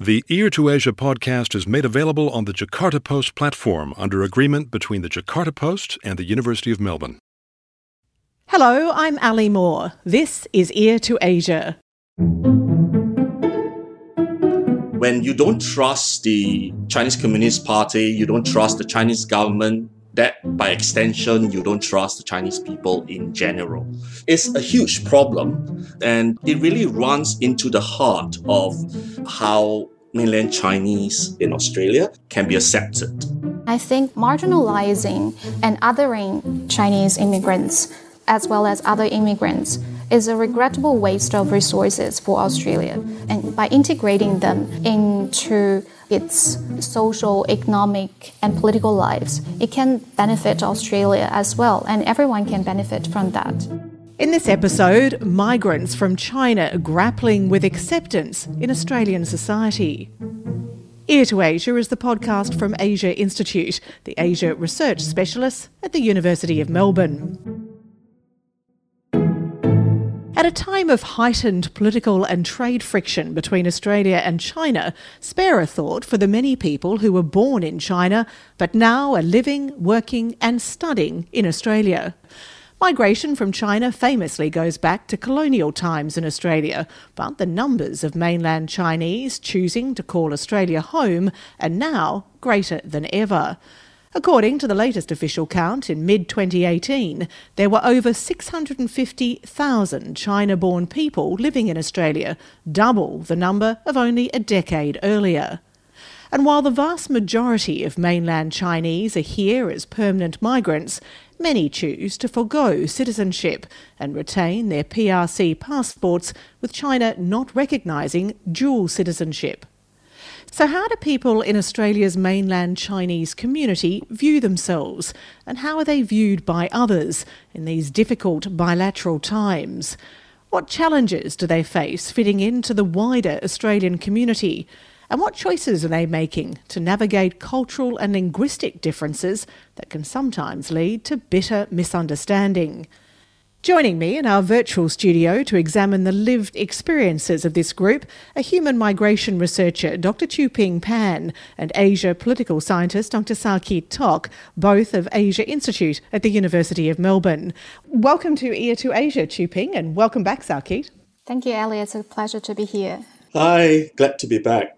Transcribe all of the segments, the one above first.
The Ear to Asia podcast is made available on the Jakarta Post platform under agreement between the Jakarta Post and the University of Melbourne. Hello, I'm Ali Moore. This is Ear to Asia. When you don't trust the Chinese Communist Party, you don't trust the Chinese government, that by extension, you don't trust the Chinese people in general. It's a huge problem, and it really runs into the heart of how mainland Chinese in Australia can be accepted. I think marginalizing and othering Chinese immigrants, as well as other immigrants, is a regrettable waste of resources for Australia. And by integrating them into its social, economic, and political lives, it can benefit Australia as well, and everyone can benefit from that. In this episode, migrants from China grappling with acceptance in Australian society. Ear to Asia is the podcast from Asia Institute, the Asia research specialist at the University of Melbourne. At a time of heightened political and trade friction between Australia and China, spare a thought for the many people who were born in China but now are living, working, and studying in Australia. Migration from China famously goes back to colonial times in Australia, but the numbers of mainland Chinese choosing to call Australia home are now greater than ever. According to the latest official count in mid 2018, there were over 650,000 China born people living in Australia, double the number of only a decade earlier. And while the vast majority of mainland Chinese are here as permanent migrants, many choose to forego citizenship and retain their PRC passports, with China not recognising dual citizenship. So, how do people in Australia's mainland Chinese community view themselves, and how are they viewed by others in these difficult bilateral times? What challenges do they face fitting into the wider Australian community? And what choices are they making to navigate cultural and linguistic differences that can sometimes lead to bitter misunderstanding? Joining me in our virtual studio to examine the lived experiences of this group are human migration researcher Dr. Qiuping Pan and Asia political scientist Dr. Sow Keat Tok, both of Asia Institute at the University of Melbourne. Welcome to Ear to Asia, Qiuping, and welcome back, Sow Keat. Thank you, Ali. It's a pleasure to be here. Hi, glad to be back.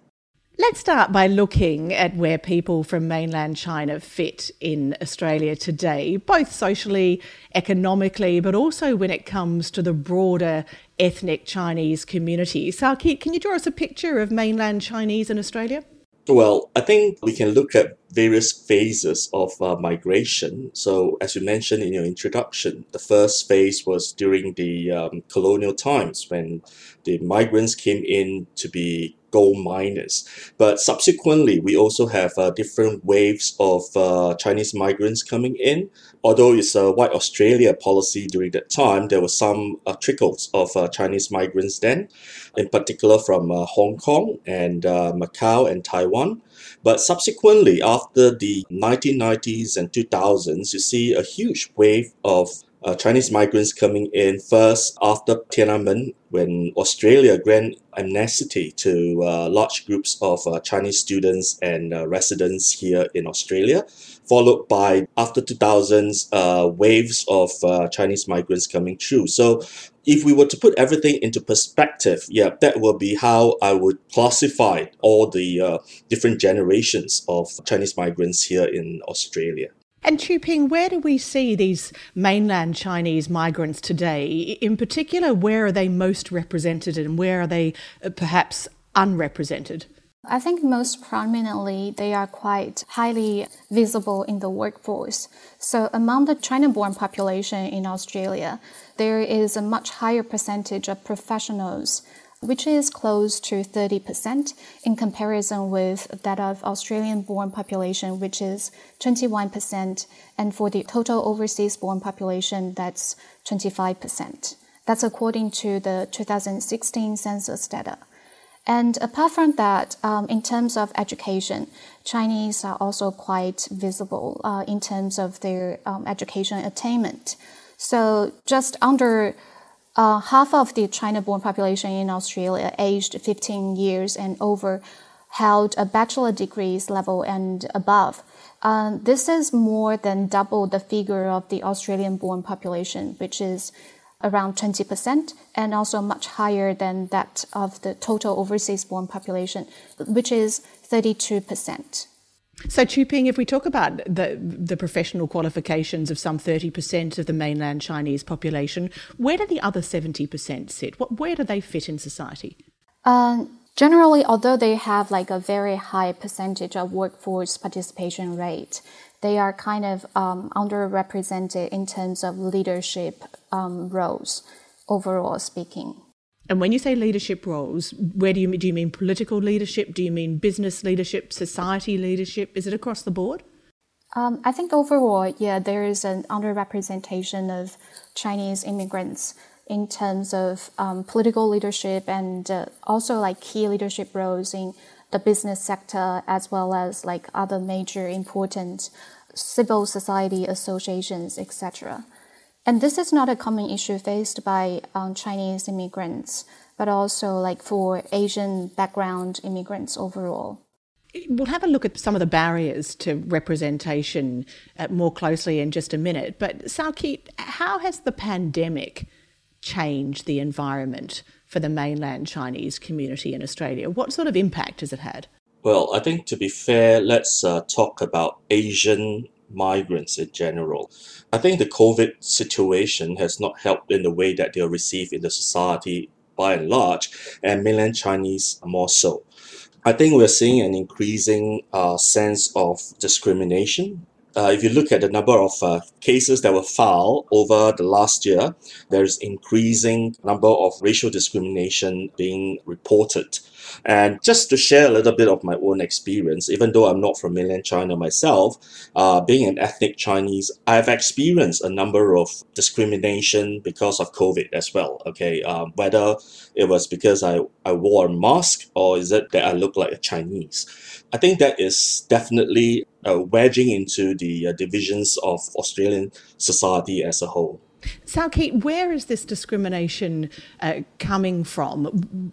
Let's start by looking at where people from mainland China fit in Australia today, both socially, economically, but also when it comes to the broader ethnic Chinese community. Sow Keat, can you draw us a picture of mainland Chinese in Australia? Well, I think we can look at various phases of uh, migration. So, as you mentioned in your introduction, the first phase was during the um, colonial times when the migrants came in to be gold miners. But subsequently, we also have uh, different waves of uh, Chinese migrants coming in. Although it's a white Australia policy during that time, there were some uh, trickles of uh, Chinese migrants then, in particular from uh, Hong Kong and uh, Macau and Taiwan. But subsequently, after the 1990s and 2000s, you see a huge wave of uh, Chinese migrants coming in first after Tiananmen when Australia granted amnesty to uh, large groups of uh, Chinese students and uh, residents here in Australia, followed by after 2000s uh, waves of uh, Chinese migrants coming through. So if we were to put everything into perspective, yeah, that will be how I would classify all the different generations of Chinese migrants here in Australia. And Qiuping, where do we see these mainland Chinese migrants today? In particular, where are they most represented and where are they uh, perhaps unrepresented? I think most prominently they are quite highly visible in the workforce. So among the China-born population in Australia, there is a much higher percentage of professionals which is close to 30% in comparison with that of Australian born population, which is 21%, and for the total overseas born population, that's 25%. That's according to the 2016 census data. And apart from that, um, in terms of education, Chinese are also quite visible uh, in terms of their um, education attainment. So just under uh, half of the China born population in Australia aged 15 years and over held a bachelor degrees level and above. Um, this is more than double the figure of the Australian born population, which is around 20%, and also much higher than that of the total overseas born population, which is 32%. So, Qiuping, if we talk about the, the professional qualifications of some 30% of the mainland Chinese population, where do the other 70% sit? What, where do they fit in society? Um, generally, although they have like a very high percentage of workforce participation rate, they are kind of um, underrepresented in terms of leadership um, roles, overall speaking. And when you say leadership roles, where do you do you mean political leadership? Do you mean business leadership, society leadership? Is it across the board? Um, I think overall, yeah, there is an underrepresentation of Chinese immigrants in terms of um, political leadership and uh, also like key leadership roles in the business sector as well as like other major important civil society associations, etc. And this is not a common issue faced by um, Chinese immigrants, but also like for Asian background immigrants overall. We'll have a look at some of the barriers to representation uh, more closely in just a minute. But Sow Keat, how has the pandemic changed the environment for the mainland Chinese community in Australia? What sort of impact has it had? Well, I think to be fair, let's uh, talk about Asian migrants in general. I think the COVID situation has not helped in the way that they are received in the society by and large, and mainland Chinese more so. I think we're seeing an increasing uh, sense of discrimination. Uh, if you look at the number of uh, cases that were filed over the last year, there's increasing number of racial discrimination being reported. And just to share a little bit of my own experience, even though I'm not from mainland China myself, uh, being an ethnic Chinese, I've experienced a number of discrimination because of COVID as well. Okay, um, whether it was because I, I wore a mask or is it that I look like a Chinese. I think that is definitely uh, wedging into the uh, divisions of Australian society as a whole. Sow Keat, where is this discrimination uh, coming from?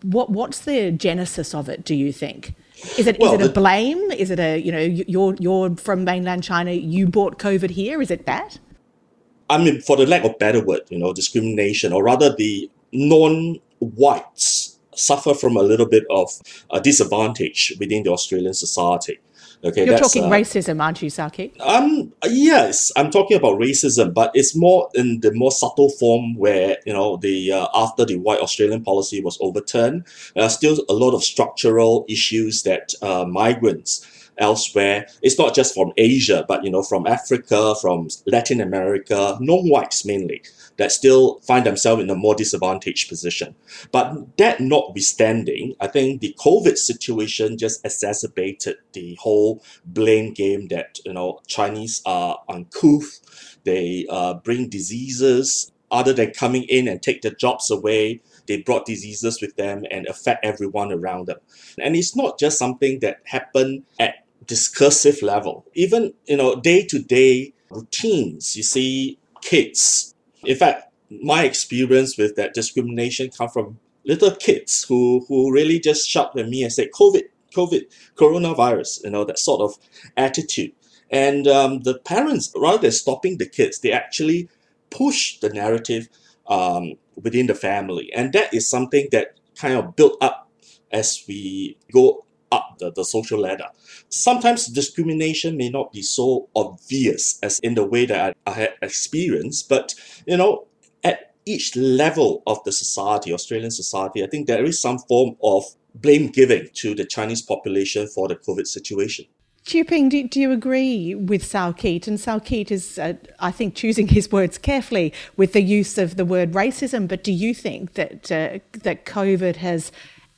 What what's the genesis of it? Do you think? Is it well, is it a blame? Is it a you know you're you're from mainland China, you bought COVID here? Is it that? I mean, for the lack of better word, you know, discrimination, or rather, the non-whites suffer from a little bit of a disadvantage within the Australian society. Okay, you're talking uh, racism, aren't you, Sow Keat? Um, yes, I'm talking about racism, but it's more in the more subtle form where you know the uh, after the white Australian policy was overturned, there are still a lot of structural issues that uh, migrants elsewhere. It's not just from Asia, but you know from Africa, from Latin America, non-whites mainly that still find themselves in a more disadvantaged position. But that notwithstanding, I think the COVID situation just exacerbated the whole blame game that you know Chinese are uncouth, they uh, bring diseases. Other than coming in and take the jobs away, they brought diseases with them and affect everyone around them. And it's not just something that happened at discursive level. Even you know day to day routines. You see kids in fact, my experience with that discrimination come from little kids who who really just shout at me and say COVID, COVID, coronavirus, you know that sort of attitude. And um, the parents, rather than stopping the kids, they actually push the narrative um, within the family, and that is something that kind of built up as we go the, the social ladder. Sometimes discrimination may not be so obvious as in the way that I, I had experienced, but you know, at each level of the society, Australian society, I think there is some form of blame giving to the Chinese population for the COVID situation. Qiuping, do, do you agree with Sow Keat? And Sow Keat is, uh, I think, choosing his words carefully with the use of the word racism. But do you think that uh, that COVID has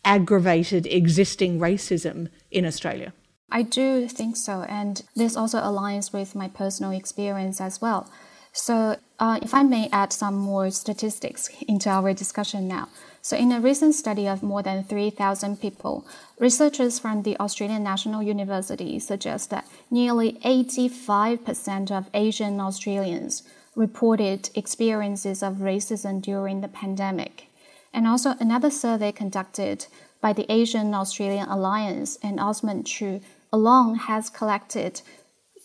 aggravated existing racism in Australia? I do think so, and this also aligns with my personal experience as well. So, uh, if I may add some more statistics into our discussion now. So, in a recent study of more than 3,000 people, researchers from the Australian National University suggest that nearly 85% of Asian Australians reported experiences of racism during the pandemic. And also, another survey conducted by the Asian Australian Alliance and Osman Chu alone has collected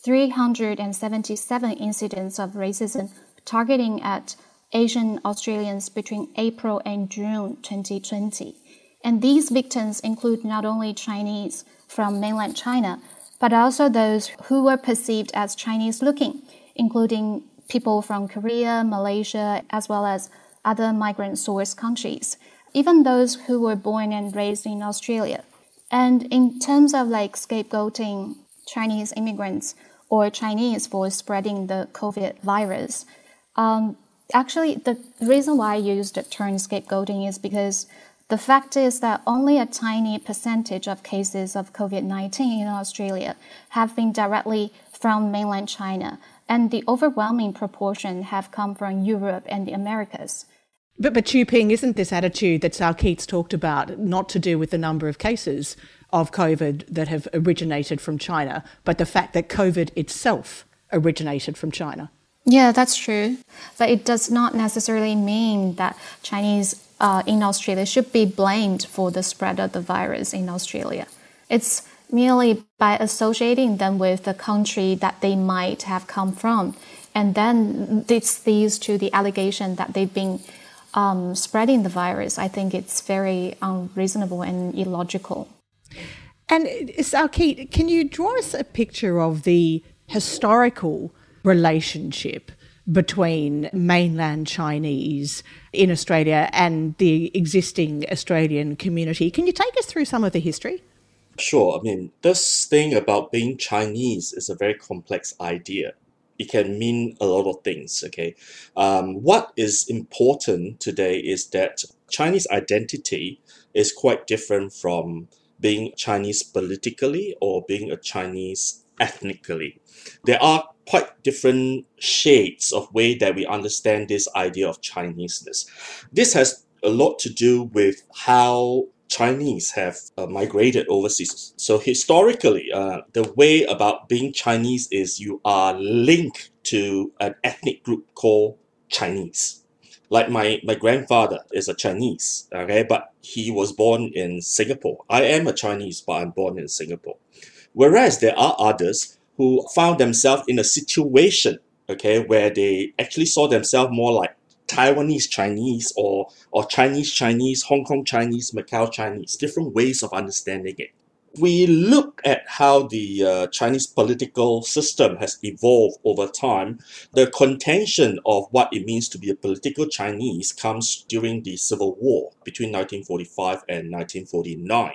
377 incidents of racism targeting at Asian Australians between April and June 2020. And these victims include not only Chinese from mainland China, but also those who were perceived as Chinese looking, including people from Korea, Malaysia, as well as other migrant source countries, even those who were born and raised in Australia. And in terms of like scapegoating Chinese immigrants or Chinese for spreading the COVID virus, um, actually, the reason why I used the term scapegoating is because the fact is that only a tiny percentage of cases of COVID 19 in Australia have been directly from mainland China, and the overwhelming proportion have come from Europe and the Americas. But, but Ping, isn't this attitude that Sal Keats talked about not to do with the number of cases of COVID that have originated from China, but the fact that COVID itself originated from China? Yeah, that's true. But it does not necessarily mean that Chinese uh, in Australia should be blamed for the spread of the virus in Australia. It's merely by associating them with the country that they might have come from. And then this leads to the allegation that they've been um, spreading the virus. I think it's very unreasonable and illogical. And Sow Keat, can you draw us a picture of the historical relationship between mainland Chinese in Australia and the existing Australian community. Can you take us through some of the history? Sure. I mean, this thing about being Chinese is a very complex idea. It can mean a lot of things. Okay. Um, what is important today is that Chinese identity is quite different from being Chinese politically or being a Chinese ethnically. There are quite different shades of way that we understand this idea of Chineseness. This has a lot to do with how Chinese have uh, migrated overseas. So historically, uh, the way about being Chinese is you are linked to an ethnic group called Chinese. Like my, my grandfather is a Chinese, okay, but he was born in Singapore. I am a Chinese, but I'm born in Singapore. Whereas there are others who found themselves in a situation, okay, where they actually saw themselves more like Taiwanese Chinese or or Chinese Chinese, Hong Kong Chinese, Macau Chinese, different ways of understanding it we look at how the uh, Chinese political system has evolved over time, the contention of what it means to be a political Chinese comes during the Civil War between 1945 and 1949.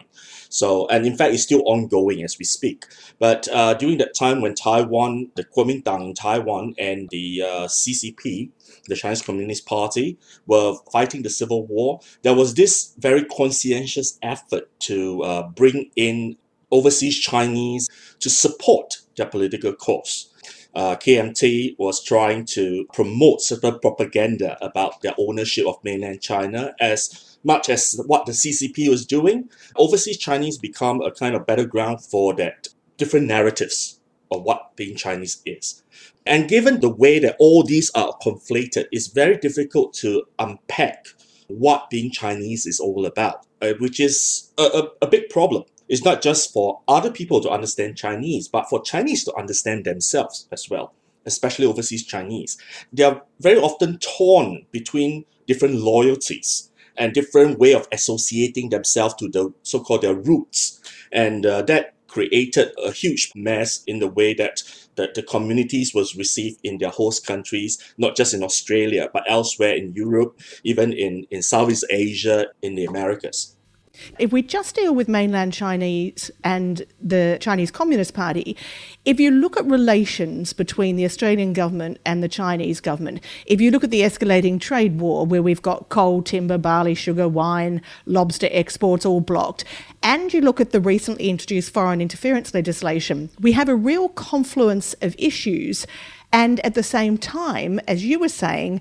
So, and in fact, it's still ongoing as we speak. But uh, during that time when Taiwan, the Kuomintang in Taiwan and the uh, CCP, the Chinese Communist Party, were fighting the Civil War, there was this very conscientious effort to uh, bring in overseas Chinese to support their political cause. Uh, KMT was trying to promote certain propaganda about their ownership of mainland China as much as what the CCP was doing. Overseas Chinese become a kind of battleground for that different narratives of what being Chinese is. And given the way that all these are conflated, it's very difficult to unpack what being Chinese is all about, uh, which is a, a, a big problem. It's not just for other people to understand Chinese, but for Chinese to understand themselves as well, especially overseas Chinese. They are very often torn between different loyalties and different way of associating themselves to the so-called their roots. And uh, that created a huge mess in the way that the, the communities was received in their host countries, not just in Australia, but elsewhere in Europe, even in, in Southeast Asia, in the Americas. If we just deal with mainland Chinese and the Chinese Communist Party, if you look at relations between the Australian government and the Chinese government, if you look at the escalating trade war where we've got coal, timber, barley, sugar, wine, lobster exports all blocked, and you look at the recently introduced foreign interference legislation, we have a real confluence of issues. And at the same time, as you were saying,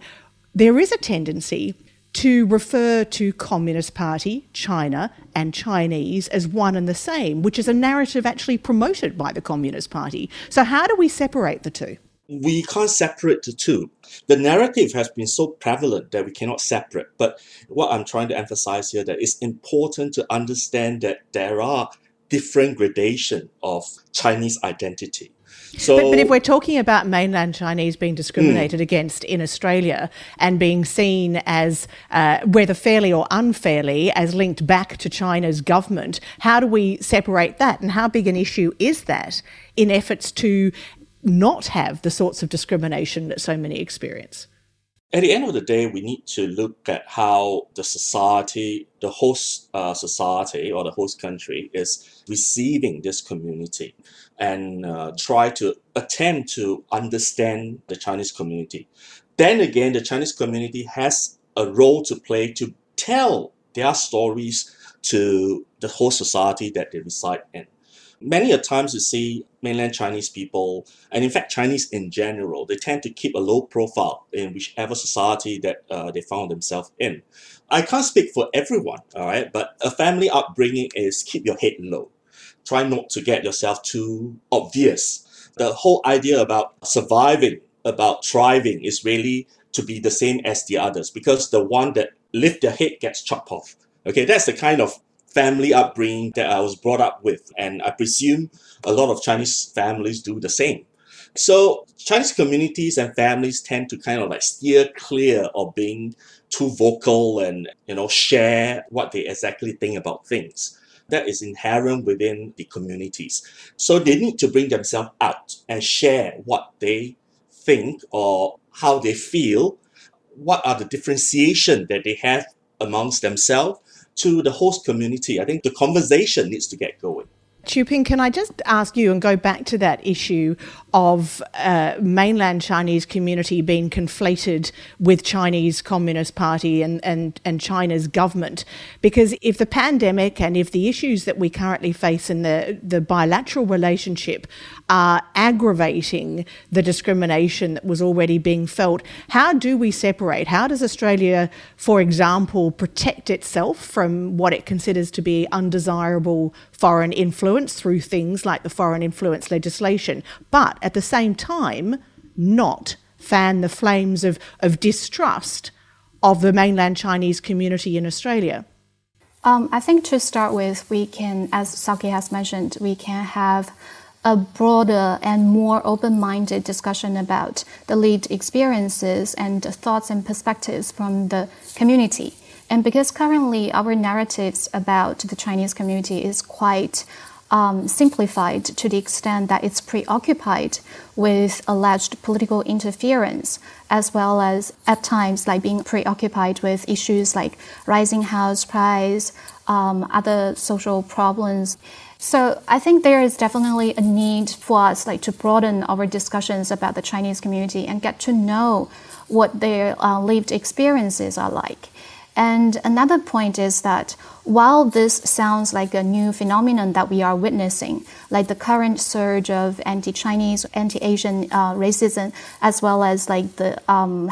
there is a tendency to refer to Communist Party, China, and Chinese as one and the same, which is a narrative actually promoted by the Communist Party. So, how do we separate the two? we can't separate the two. The narrative has been so prevalent that we cannot separate. But what I'm trying to emphasize here that it's important to understand that there are different gradation of Chinese identity. So, but, but, if we're talking about mainland Chinese being discriminated mm. against in Australia and being seen as, uh, whether fairly or unfairly, as linked back to China's government, how do we separate that? And how big an issue is that in efforts to not have the sorts of discrimination that so many experience? At the end of the day, we need to look at how the society, the host uh, society or the host country is receiving this community and uh, try to attempt to understand the Chinese community. Then again, the Chinese community has a role to play to tell their stories to the host society that they reside in. Many a times you see mainland Chinese people, and in fact Chinese in general, they tend to keep a low profile in whichever society that uh, they found themselves in. I can't speak for everyone, all right, but a family upbringing is keep your head low. Try not to get yourself too obvious. The whole idea about surviving, about thriving, is really to be the same as the others because the one that lift their head gets chopped off. Okay, that's the kind of family upbringing that I was brought up with. And I presume a lot of Chinese families do the same. So Chinese communities and families tend to kind of like steer clear of being too vocal and you know share what they exactly think about things. That is inherent within the communities. So they need to bring themselves out and share what they think or how they feel, what are the differentiation that they have amongst themselves to the host community. I think the conversation needs to get going. Qiuping, can I just ask you and go back to that issue of uh, mainland Chinese community being conflated with Chinese Communist Party and, and, and China's government? Because if the pandemic and if the issues that we currently face in the, the bilateral relationship are aggravating the discrimination that was already being felt, how do we separate? How does Australia, for example, protect itself from what it considers to be undesirable foreign influence through things like the foreign influence legislation, but at the same time, not fan the flames of, of distrust of the mainland Chinese community in Australia? Um, I think to start with, we can, as Saki has mentioned, we can have a broader and more open minded discussion about the lived experiences and thoughts and perspectives from the community. And because currently our narratives about the Chinese community is quite um, simplified to the extent that it's preoccupied with alleged political interference, as well as at times like being preoccupied with issues like rising house price, um, other social problems. So I think there is definitely a need for us like to broaden our discussions about the Chinese community and get to know what their uh, lived experiences are like. And another point is that while this sounds like a new phenomenon that we are witnessing, like the current surge of anti-Chinese, anti-Asian uh, racism, as well as like the um,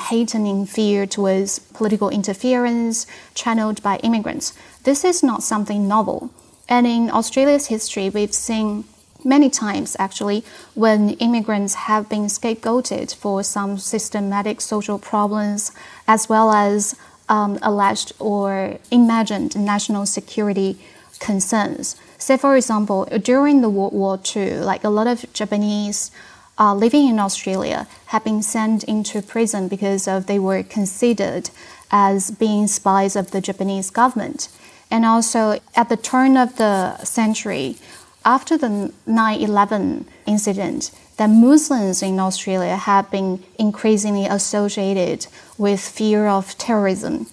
fear towards political interference channeled by immigrants, this is not something novel. And in Australia's history, we've seen many times actually when immigrants have been scapegoated for some systematic social problems as well as um, alleged or imagined national security concerns. Say, for example, during the World War II, like a lot of Japanese uh, living in Australia have been sent into prison because of they were considered as being spies of the Japanese government. And also, at the turn of the century, after the 9 11 incident, that Muslims in Australia have been increasingly associated with fear of terrorism,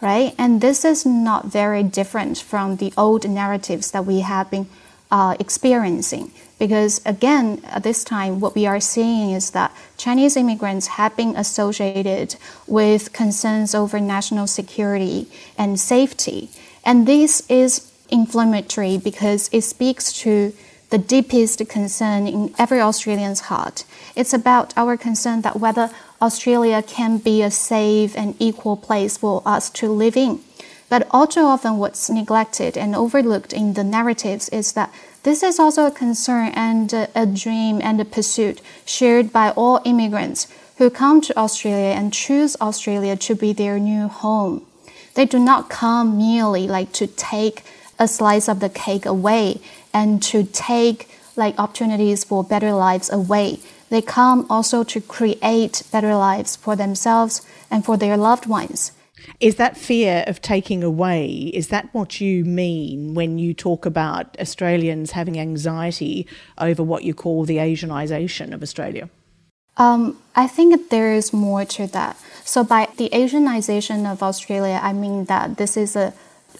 right? And this is not very different from the old narratives that we have been uh, experiencing. Because again, at this time, what we are seeing is that Chinese immigrants have been associated with concerns over national security and safety. And this is inflammatory because it speaks to the deepest concern in every Australian's heart. It's about our concern that whether Australia can be a safe and equal place for us to live in. But all too often, what's neglected and overlooked in the narratives is that This is also a concern and a dream and a pursuit shared by all immigrants who come to Australia and choose Australia to be their new home. They do not come merely like to take a slice of the cake away and to take like opportunities for better lives away. They come also to create better lives for themselves and for their loved ones. Is that fear of taking away, is that what you mean when you talk about Australians having anxiety over what you call the Asianisation of Australia? Um, I think there is more to that. So, by the Asianization of Australia, I mean that this is a,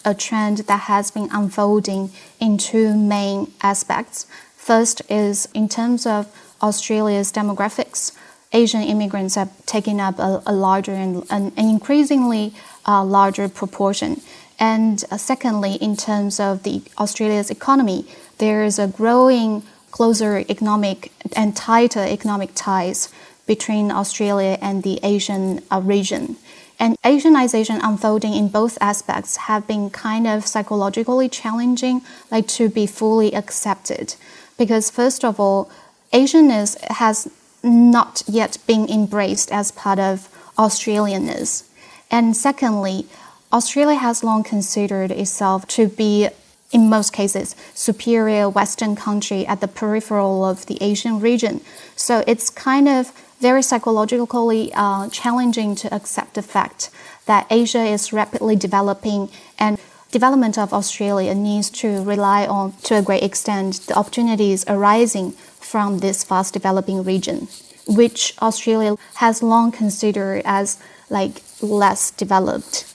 a trend that has been unfolding in two main aspects. First is in terms of Australia's demographics. Asian immigrants have taken up a, a larger and an increasingly uh, larger proportion. And uh, secondly, in terms of the Australia's economy, there is a growing closer economic and tighter economic ties between Australia and the Asian uh, region. And Asianization unfolding in both aspects have been kind of psychologically challenging, like to be fully accepted. Because first of all, Asianness has not yet been embraced as part of Australianness. And secondly, Australia has long considered itself to be in most cases, superior Western country at the peripheral of the Asian region. So it's kind of very psychologically uh, challenging to accept the fact that Asia is rapidly developing and development of Australia needs to rely on, to a great extent, the opportunities arising from this fast developing region, which Australia has long considered as like less developed.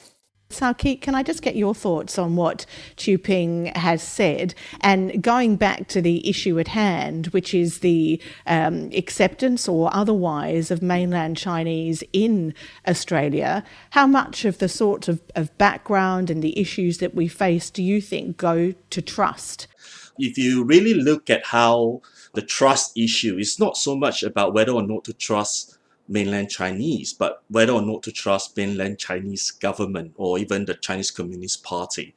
Sow Keat, can I just get your thoughts on what Qiuping has said? And going back to the issue at hand, which is the um, acceptance or otherwise of mainland Chinese in Australia, how much of the sort of, of background and the issues that we face do you think go to trust? If you really look at how the trust issue is not so much about whether or not to trust mainland Chinese, but whether or not to trust mainland Chinese government or even the Chinese Communist Party.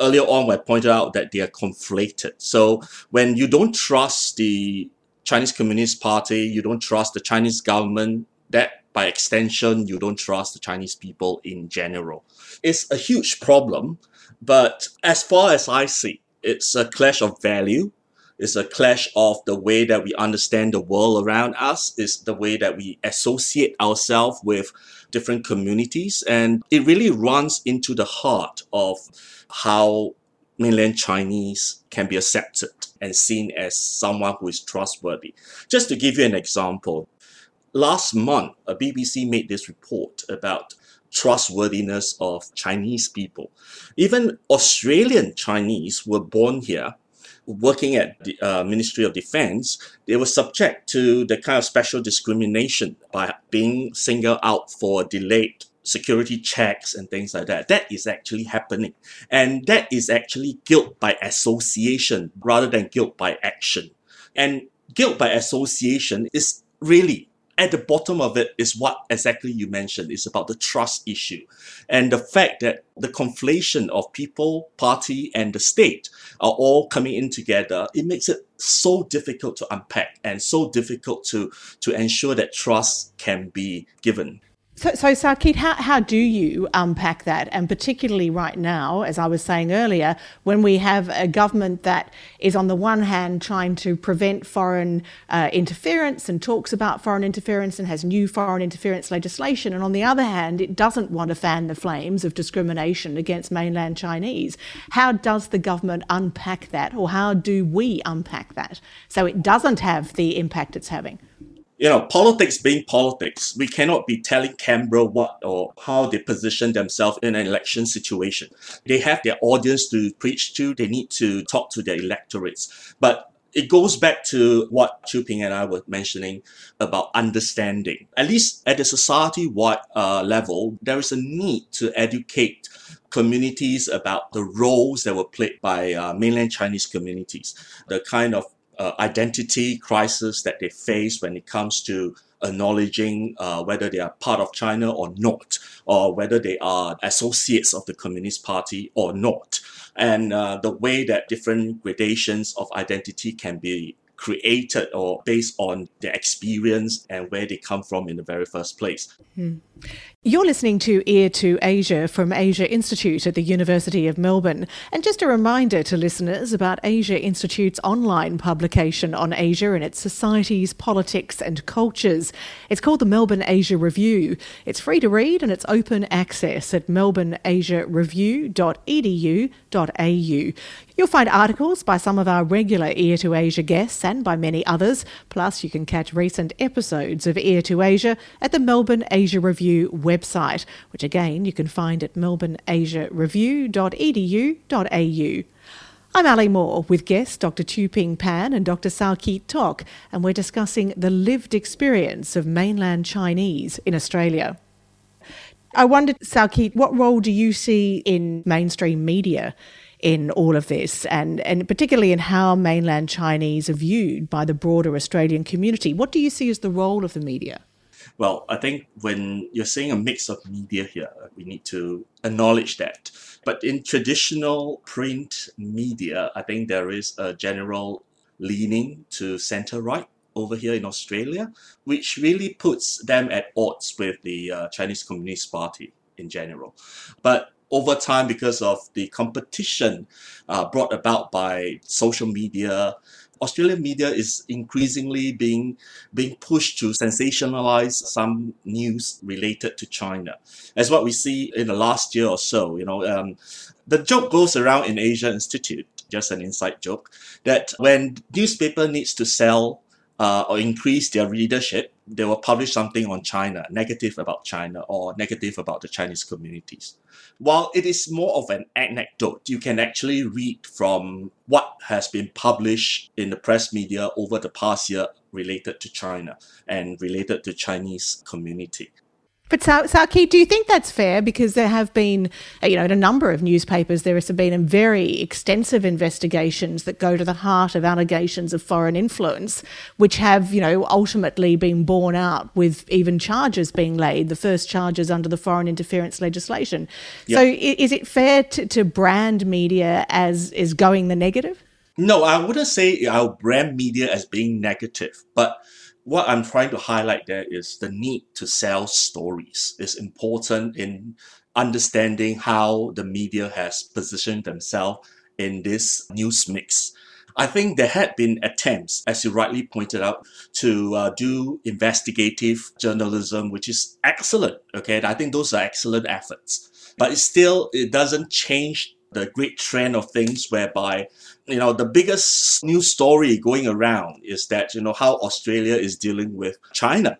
Earlier on, I pointed out that they are conflated. So when you don't trust the Chinese Communist Party, you don't trust the Chinese government, that by extension, you don't trust the Chinese people in general. It's a huge problem, but as far as I see, it's a clash of value it's a clash of the way that we understand the world around us, is the way that we associate ourselves with different communities. And it really runs into the heart of how mainland Chinese can be accepted and seen as someone who is trustworthy. Just to give you an example, last month, a BBC made this report about trustworthiness of Chinese people. Even Australian Chinese were born here working at the uh, Ministry of Defense, they were subject to the kind of special discrimination by being singled out for delayed security checks and things like that. That is actually happening. And that is actually guilt by association rather than guilt by action. And guilt by association is really at the bottom of it is what exactly you mentioned. It's about the trust issue and the fact that the conflation of people, party, and the state are all coming in together. It makes it so difficult to unpack and so difficult to, to ensure that trust can be given. So, so Sow Keat, how, how do you unpack that? And particularly right now, as I was saying earlier, when we have a government that is on the one hand trying to prevent foreign uh, interference and talks about foreign interference and has new foreign interference legislation, and on the other hand, it doesn't want to fan the flames of discrimination against mainland Chinese. How does the government unpack that, or how do we unpack that so it doesn't have the impact it's having? You know, politics being politics, we cannot be telling Canberra what or how they position themselves in an election situation. They have their audience to preach to, they need to talk to their electorates. But it goes back to what Qiuping and I were mentioning about understanding. At least at the society-wide uh, level, there is a need to educate communities about the roles that were played by uh, mainland Chinese communities, the kind of uh, identity crisis that they face when it comes to acknowledging uh, whether they are part of China or not, or whether they are associates of the Communist Party or not. And uh, the way that different gradations of identity can be created or based on their experience and where they come from in the very first place. Hmm. You're listening to Ear to Asia from Asia Institute at the University of Melbourne. And just a reminder to listeners about Asia Institute's online publication on Asia and its societies, politics, and cultures. It's called the Melbourne Asia Review. It's free to read and it's open access at melbourneasiareview.edu.au. You'll find articles by some of our regular Ear to Asia guests and by many others. Plus, you can catch recent episodes of Ear to Asia at the Melbourne Asia Review website, which again you can find at melbourneasiareview.edu.au. I'm Ali Moore with guests Dr. Tu Ping Pan and Dr. Keat Tok, and we're discussing the lived experience of mainland Chinese in Australia. I wondered, Keat, what role do you see in mainstream media in all of this, and, and particularly in how mainland Chinese are viewed by the broader Australian community? What do you see as the role of the media? Well, I think when you're seeing a mix of media here, we need to acknowledge that. But in traditional print media, I think there is a general leaning to center right over here in Australia, which really puts them at odds with the uh, Chinese Communist Party in general. But over time, because of the competition uh, brought about by social media, Australian media is increasingly being being pushed to sensationalize some news related to China. As what we see in the last year or so, you know, um, the joke goes around in Asia Institute, just an inside joke, that when newspaper needs to sell uh, or increase their readership, they will publish something on China, negative about China or negative about the Chinese communities. While it is more of an anecdote, you can actually read from what has been published in the press media over the past year related to China and related to Chinese community. But Saki, do you think that's fair? Because there have been, uh, you know, in a number of newspapers, there has been very extensive investigations that go to the heart of allegations of foreign influence, which have, you know, ultimately been borne out with even charges being laid, the first charges under the foreign interference legislation. Yep. So is it fair to, to brand media as is going the negative? No, I wouldn't say I'll brand media as being negative, but what I'm trying to highlight there is the need to sell stories is important in understanding how the media has positioned themselves in this news mix. I think there had been attempts, as you rightly pointed out, to uh, do investigative journalism, which is excellent. Okay, I think those are excellent efforts, but it still it doesn't change the great trend of things whereby you know the biggest news story going around is that you know how australia is dealing with china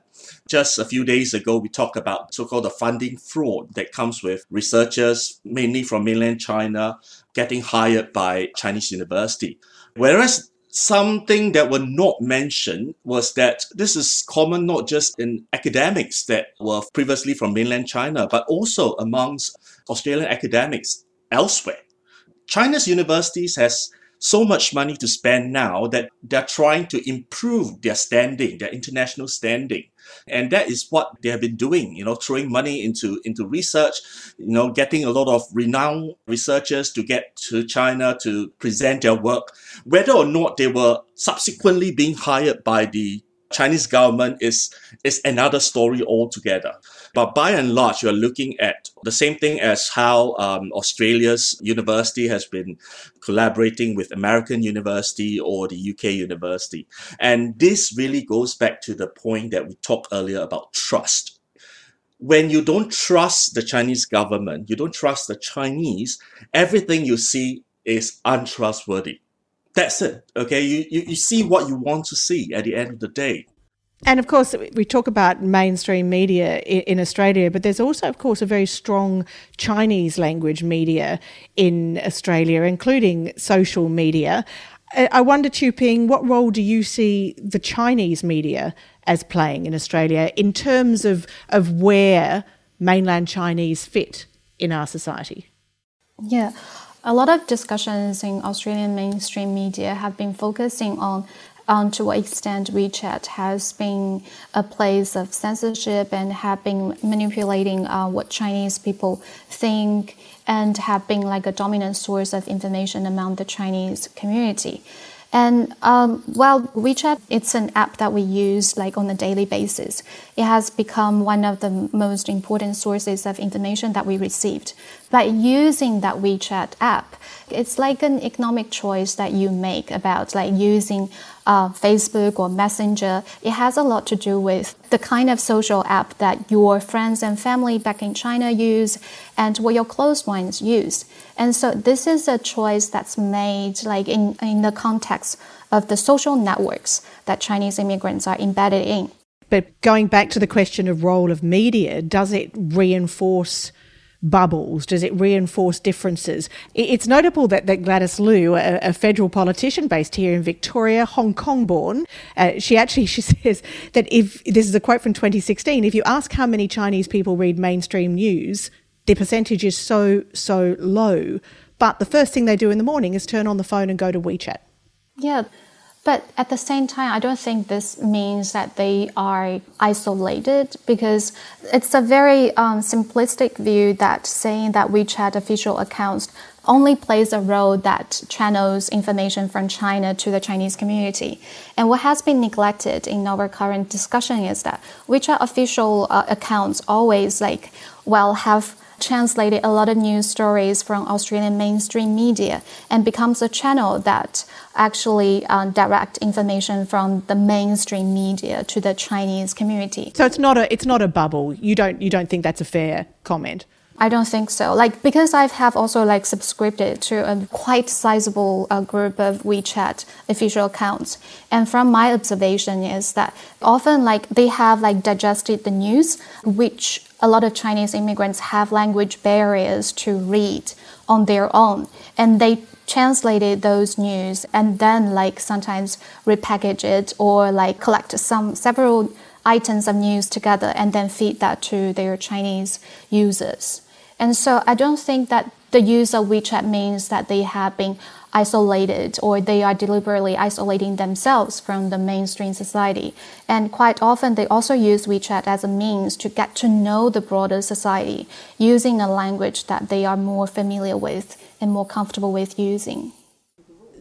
just a few days ago we talked about so-called the funding fraud that comes with researchers mainly from mainland china getting hired by chinese university whereas something that were not mentioned was that this is common not just in academics that were previously from mainland china but also amongst australian academics elsewhere. China's universities has so much money to spend now that they're trying to improve their standing, their international standing. And that is what they have been doing, you know, throwing money into, into research, you know, getting a lot of renowned researchers to get to China to present their work. Whether or not they were subsequently being hired by the Chinese government is, is another story altogether. But by and large, you're looking at the same thing as how um, Australia's university has been collaborating with American university or the UK university. And this really goes back to the point that we talked earlier about trust. When you don't trust the Chinese government, you don't trust the Chinese, everything you see is untrustworthy. That's it. Okay. You, you, you see what you want to see at the end of the day. And of course, we talk about mainstream media in Australia, but there's also, of course, a very strong Chinese language media in Australia, including social media. I wonder, Tu Ping, what role do you see the Chinese media as playing in Australia in terms of, of where mainland Chinese fit in our society? Yeah. A lot of discussions in Australian mainstream media have been focusing on to what extent WeChat has been a place of censorship and have been manipulating uh, what Chinese people think and have been like a dominant source of information among the Chinese community. And um, while WeChat, it's an app that we use like on a daily basis. It has become one of the most important sources of information that we received. By using that WeChat app, it's like an economic choice that you make about like using uh, Facebook or Messenger. It has a lot to do with the kind of social app that your friends and family back in China use and what your close ones use. And so this is a choice that's made like in, in the context of the social networks that Chinese immigrants are embedded in. But going back to the question of role of media, does it reinforce bubbles? Does it reinforce differences? It's notable that, that Gladys Liu, a, a federal politician based here in Victoria, Hong Kong born, uh, she actually she says that if this is a quote from 2016, if you ask how many Chinese people read mainstream news, the percentage is so so low. But the first thing they do in the morning is turn on the phone and go to WeChat. Yeah, but at the same time, I don't think this means that they are isolated because it's a very um, simplistic view that saying that WeChat official accounts only plays a role that channels information from China to the Chinese community. And what has been neglected in our current discussion is that WeChat official uh, accounts always like well have translated a lot of news stories from Australian mainstream media and becomes a channel that actually um, direct information from the mainstream media to the Chinese community. So it's not a it's not a bubble. You don't you don't think that's a fair comment. I don't think so. Like because I have also like subscribed to a quite sizable uh, group of WeChat official accounts, and from my observation is that often like they have like digested the news, which a lot of Chinese immigrants have language barriers to read on their own, and they translated those news and then like sometimes repackage it or like collect some several items of news together and then feed that to their Chinese users. And so I don't think that the use of WeChat means that they have been isolated or they are deliberately isolating themselves from the mainstream society. And quite often they also use WeChat as a means to get to know the broader society using a language that they are more familiar with and more comfortable with using.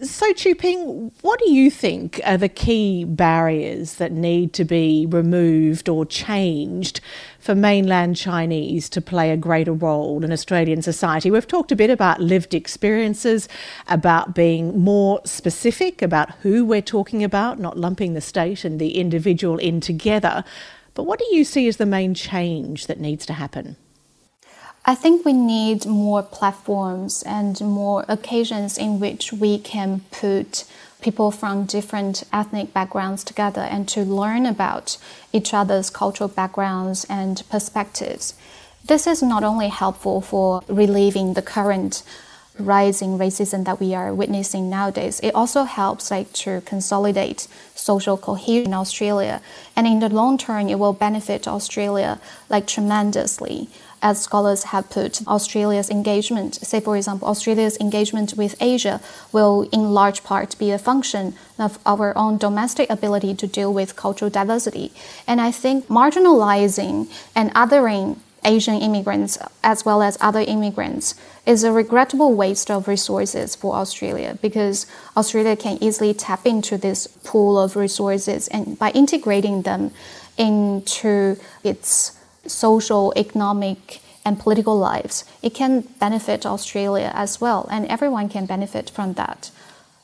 So, Qiuping, what do you think are the key barriers that need to be removed or changed for mainland Chinese to play a greater role in Australian society? We've talked a bit about lived experiences, about being more specific about who we're talking about, not lumping the state and the individual in together. But what do you see as the main change that needs to happen? I think we need more platforms and more occasions in which we can put people from different ethnic backgrounds together and to learn about each other's cultural backgrounds and perspectives. This is not only helpful for relieving the current rising racism that we are witnessing nowadays, it also helps like to consolidate social cohesion in Australia. And in the long term, it will benefit Australia like tremendously as scholars have put, Australia's engagement, say for example, Australia's engagement with Asia will in large part be a function of our own domestic ability to deal with cultural diversity. And I think marginalizing and othering Asian immigrants as well as other immigrants is a regrettable waste of resources for Australia because Australia can easily tap into this pool of resources and by integrating them into its social, economic, and political lives, it can benefit Australia as well, and everyone can benefit from that.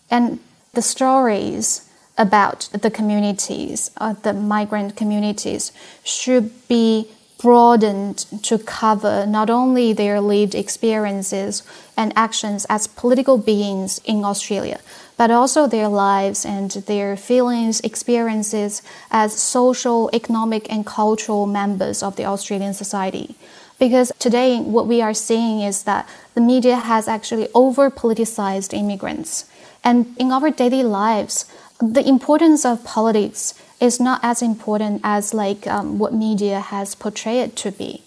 And the stories about the communities, uh, the migrant communities, should be broadened to cover not only their lived experiences and actions as political beings in Australia, but also their lives and their feelings, experiences as social, economic, and cultural members of the Australian society. Because today, what we are seeing is that the media has actually over politicized immigrants. And in our daily lives, the importance of politics is not as important as like um, what media has portrayed it to be.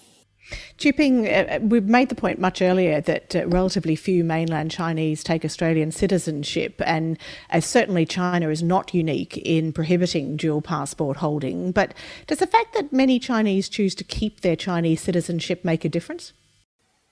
Qiuping, uh, we've made the point much earlier that uh, relatively few mainland Chinese take Australian citizenship, and uh, certainly China is not unique in prohibiting dual passport holding. But does the fact that many Chinese choose to keep their Chinese citizenship make a difference?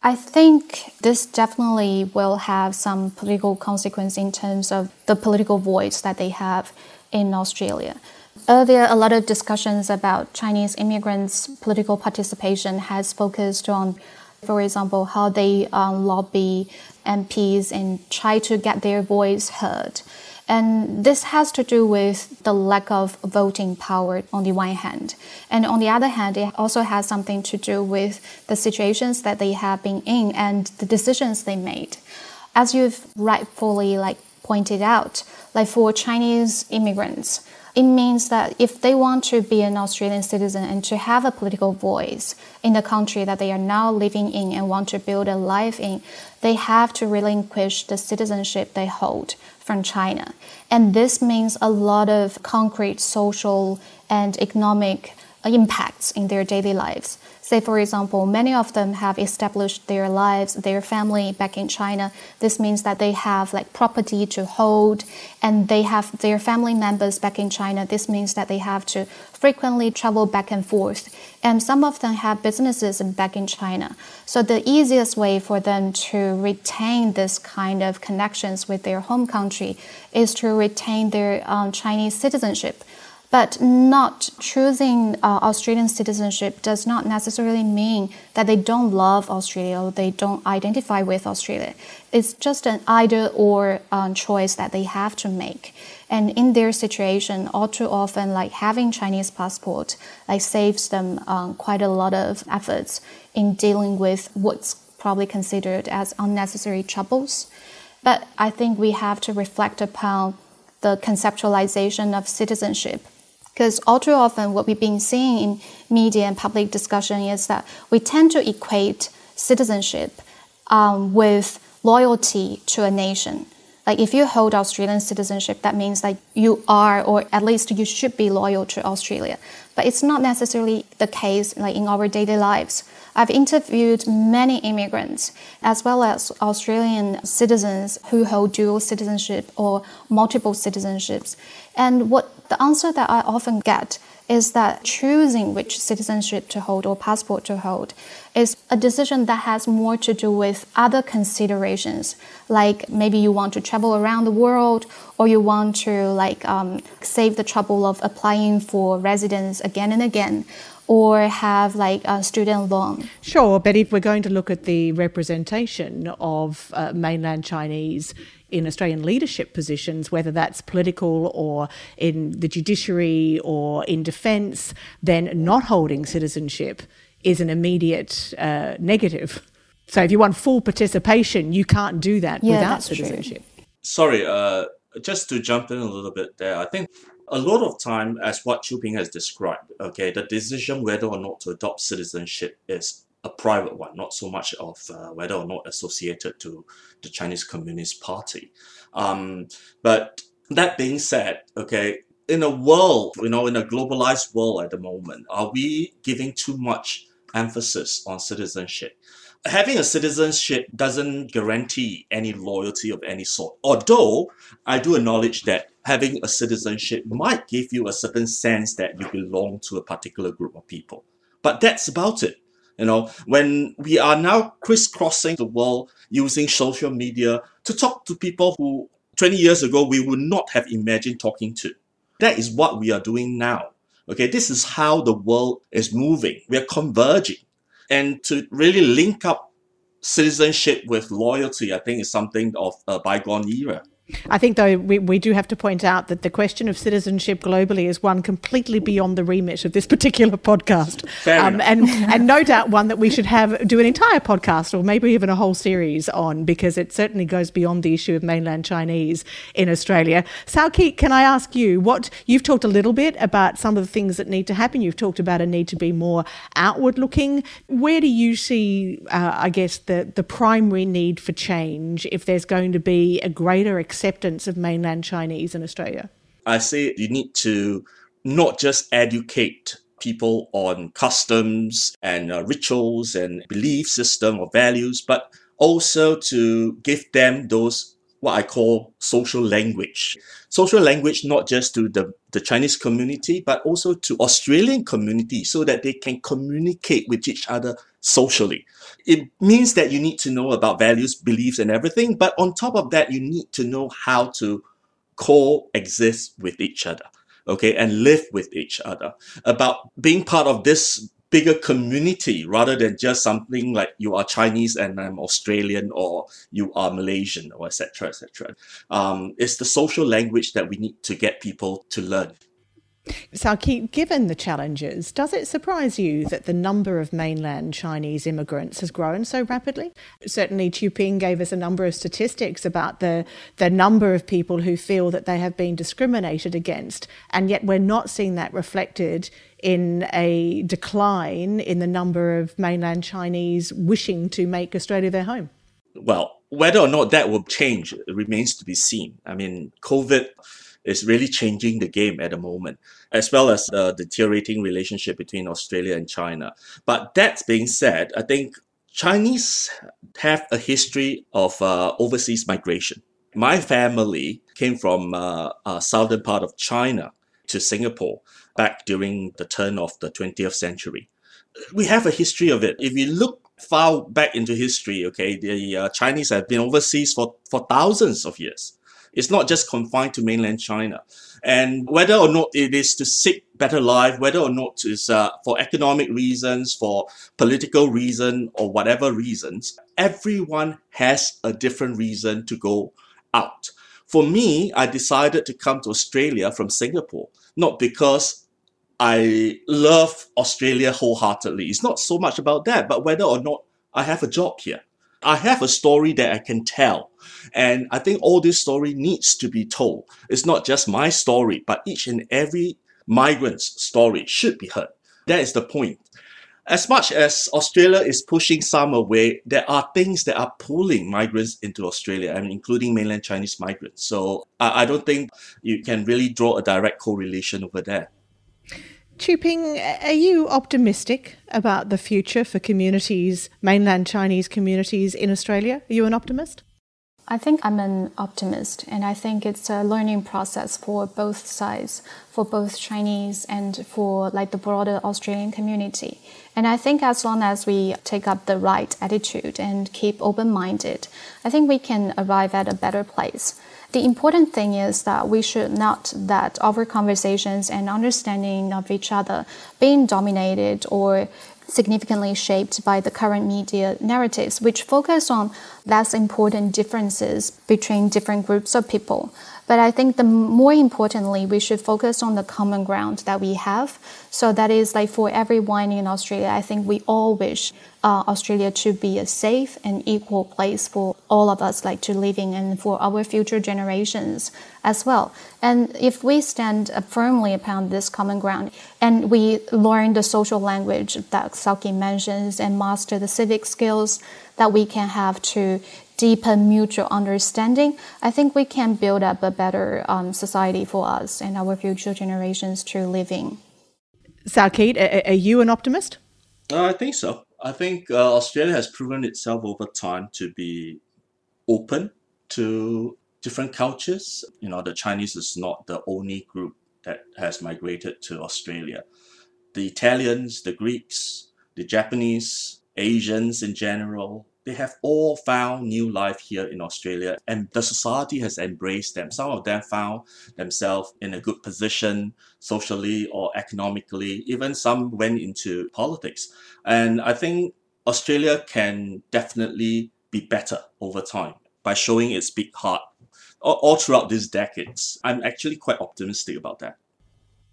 I think this definitely will have some political consequence in terms of the political voice that they have in Australia. Earlier, a lot of discussions about Chinese immigrants' political participation has focused on, for example, how they um, lobby MPs and try to get their voice heard. And this has to do with the lack of voting power on the one hand. And on the other hand, it also has something to do with the situations that they have been in and the decisions they made. As you've rightfully like pointed out, like for Chinese immigrants, it means that if they want to be an Australian citizen and to have a political voice in the country that they are now living in and want to build a life in, they have to relinquish the citizenship they hold from China. And this means a lot of concrete social and economic impacts in their daily lives. Say, for example, many of them have established their lives, their family back in China. This means that they have like property to hold and they have their family members back in China. This means that they have to frequently travel back and forth. And some of them have businesses back in China. So the easiest way for them to retain this kind of connections with their home country is to retain their um, Chinese citizenship. But not choosing uh, Australian citizenship does not necessarily mean that they don't love Australia or they don't identify with Australia. It's just an either or um, choice that they have to make. And in their situation, all too often, like having Chinese passport, like saves them um, quite a lot of efforts in dealing with what's probably considered as unnecessary troubles. But I think we have to reflect upon the conceptualization of citizenship because all too often, what we've been seeing in media and public discussion is that we tend to equate citizenship um, with loyalty to a nation. Like if you hold Australian citizenship, that means that you are, or at least you should be loyal to Australia. But it's not necessarily the case like in our daily lives. I've interviewed many immigrants as well as Australian citizens who hold dual citizenship or multiple citizenships. And what the answer that I often get is that choosing which citizenship to hold or passport to hold is a decision that has more to do with other considerations, like maybe you want to travel around the world or you want to like um, save the trouble of applying for residence again and again or have like a student loan. Sure, but if we're going to look at the representation of uh, mainland Chinese in Australian leadership positions, whether that's political or in the judiciary or in defence, then not holding citizenship is an immediate uh, negative. So if you want full participation, you can't do that yeah, without citizenship. True. Sorry, uh, just to jump in a little bit there, I think a lot of time, as what Qiuping has described, okay, the decision whether or not to adopt citizenship is a private one, not so much of uh, whether or not associated to the Chinese Communist Party. Um, but that being said, okay, in a world, you know, in a globalized world at the moment, are we giving too much emphasis on citizenship? Having a citizenship doesn't guarantee any loyalty of any sort. Although I do acknowledge that having a citizenship might give you a certain sense that you belong to a particular group of people. But that's about it. You know, when we are now crisscrossing the world using social media to talk to people who 20 years ago we would not have imagined talking to. That is what we are doing now. Okay, this is how the world is moving. We are converging. And to really link up citizenship with loyalty, I think is something of a bygone era. I think, though, we, we do have to point out that the question of citizenship globally is one completely beyond the remit of this particular podcast. Um, and, and no doubt one that we should have do an entire podcast or maybe even a whole series on because it certainly goes beyond the issue of mainland Chinese in Australia. Sow Keat, can I ask you what you've talked a little bit about some of the things that need to happen? You've talked about a need to be more outward looking. Where do you see, uh, I guess, the, the primary need for change if there's going to be a greater acceptance of mainland Chinese in Australia? I say you need to not just educate people on customs and uh, rituals and belief system or values, but also to give them those what I call social language. Social language not just to the, the Chinese community, but also to Australian community so that they can communicate with each other socially. It means that you need to know about values, beliefs, and everything, but on top of that, you need to know how to coexist with each other okay, and live with each other, about being part of this bigger community rather than just something like you are Chinese and I'm Australian or you are Malaysian or etc. etc. Um, it's the social language that we need to get people to learn. So, given the challenges, does it surprise you that the number of mainland Chinese immigrants has grown so rapidly? Certainly, Qiuping gave us a number of statistics about the, the number of people who feel that they have been discriminated against, and yet we're not seeing that reflected in a decline in the number of mainland Chinese wishing to make Australia their home. Well, whether or not that will change remains to be seen. I mean, COVID is really changing the game at the moment, as well as the deteriorating relationship between Australia and China. But that being said, I think Chinese have a history of uh, overseas migration. My family came from uh, a southern part of China to Singapore back during the turn of the 20th century. We have a history of it. If you look far back into history, okay, the uh, Chinese have been overseas for, for thousands of years. It's not just confined to mainland China. And whether or not it is to seek better life, whether or not it's uh, for economic reasons, for political reason, or whatever reasons, everyone has a different reason to go out. For me, I decided to come to Australia from Singapore, not because I love Australia wholeheartedly. It's not so much about that, but whether or not I have a job here. I have a story that I can tell. And I think all this story needs to be told. It's not just my story, but each and every migrant's story should be heard. That is the point. As much as Australia is pushing some away, there are things that are pulling migrants into Australia, and including mainland Chinese migrants. So I, I don't think you can really draw a direct correlation over there. Qiuping, are you optimistic about the future for communities, mainland Chinese communities in Australia? Are you an optimist? I think I'm an optimist, and I think it's a learning process for both sides, for both Chinese and for like the broader Australian community. And I think as long as we take up the right attitude and keep open-minded, I think we can arrive at a better place. The important thing is that we should not let our conversations and understanding of each other being dominated or significantly shaped by the current media narratives, which focus on less important differences between different groups of people. But I think the more importantly, we should focus on the common ground that we have. So that is like for everyone in Australia, I think we all wish uh, Australia to be a safe and equal place for all of us, like to live in, and for our future generations as well. And if we stand firmly upon this common ground, and we learn the social language that Sow Keat mentions, and master the civic skills that we can have to deepen mutual understanding, I think we can build up a better um, society for us and our future generations to live in. Sow Keat, are you an optimist? Uh, I think so. I think uh, Australia has proven itself over time to be open to different cultures. You know, the Chinese is not the only group that has migrated to Australia. The Italians, the Greeks, the Japanese, Asians in general, they have all found new life here in Australia and the society has embraced them. Some of them found themselves in a good position socially or economically. Even some went into politics. And I think Australia can definitely be better over time by showing its big heart all, throughout these decades. I'm actually quite optimistic about that.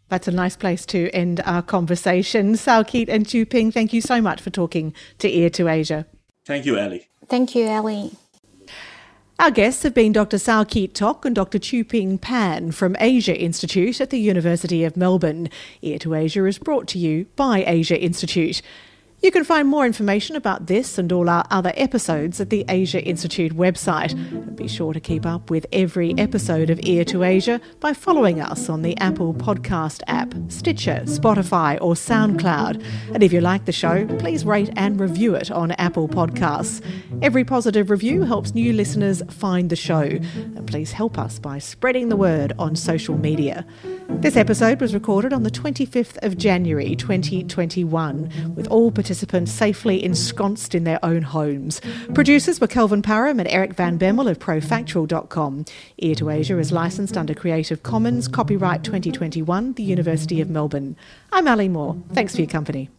That's a nice place to end our conversation. Sow Keat and Qiuping, thank you so much for talking to Ear to Asia. Thank you, Ali. Thank you, Ali. Our guests have been Dr. Sow Keat Tok and Dr. Qiuping Pan from Asia Institute at the University of Melbourne. Ear to Asia is brought to you by Asia Institute. You can find more information about this and all our other episodes at the Asia Institute website. And be sure to keep up with every episode of Ear to Asia by following us on the Apple Podcast app, Stitcher, Spotify, or SoundCloud. And if you like the show, please rate and review it on Apple Podcasts. Every positive review helps new listeners find the show. And please help us by spreading the word on social media. This episode was recorded on the 25th of January 2021, with all participants safely ensconced in their own homes. Producers were Kelvin Param and Eric Van Bemmel of ProFactual.com. Ear to Asia is licensed under Creative Commons, copyright 2021, the University of Melbourne. I'm Ali Moore. Thanks for your company.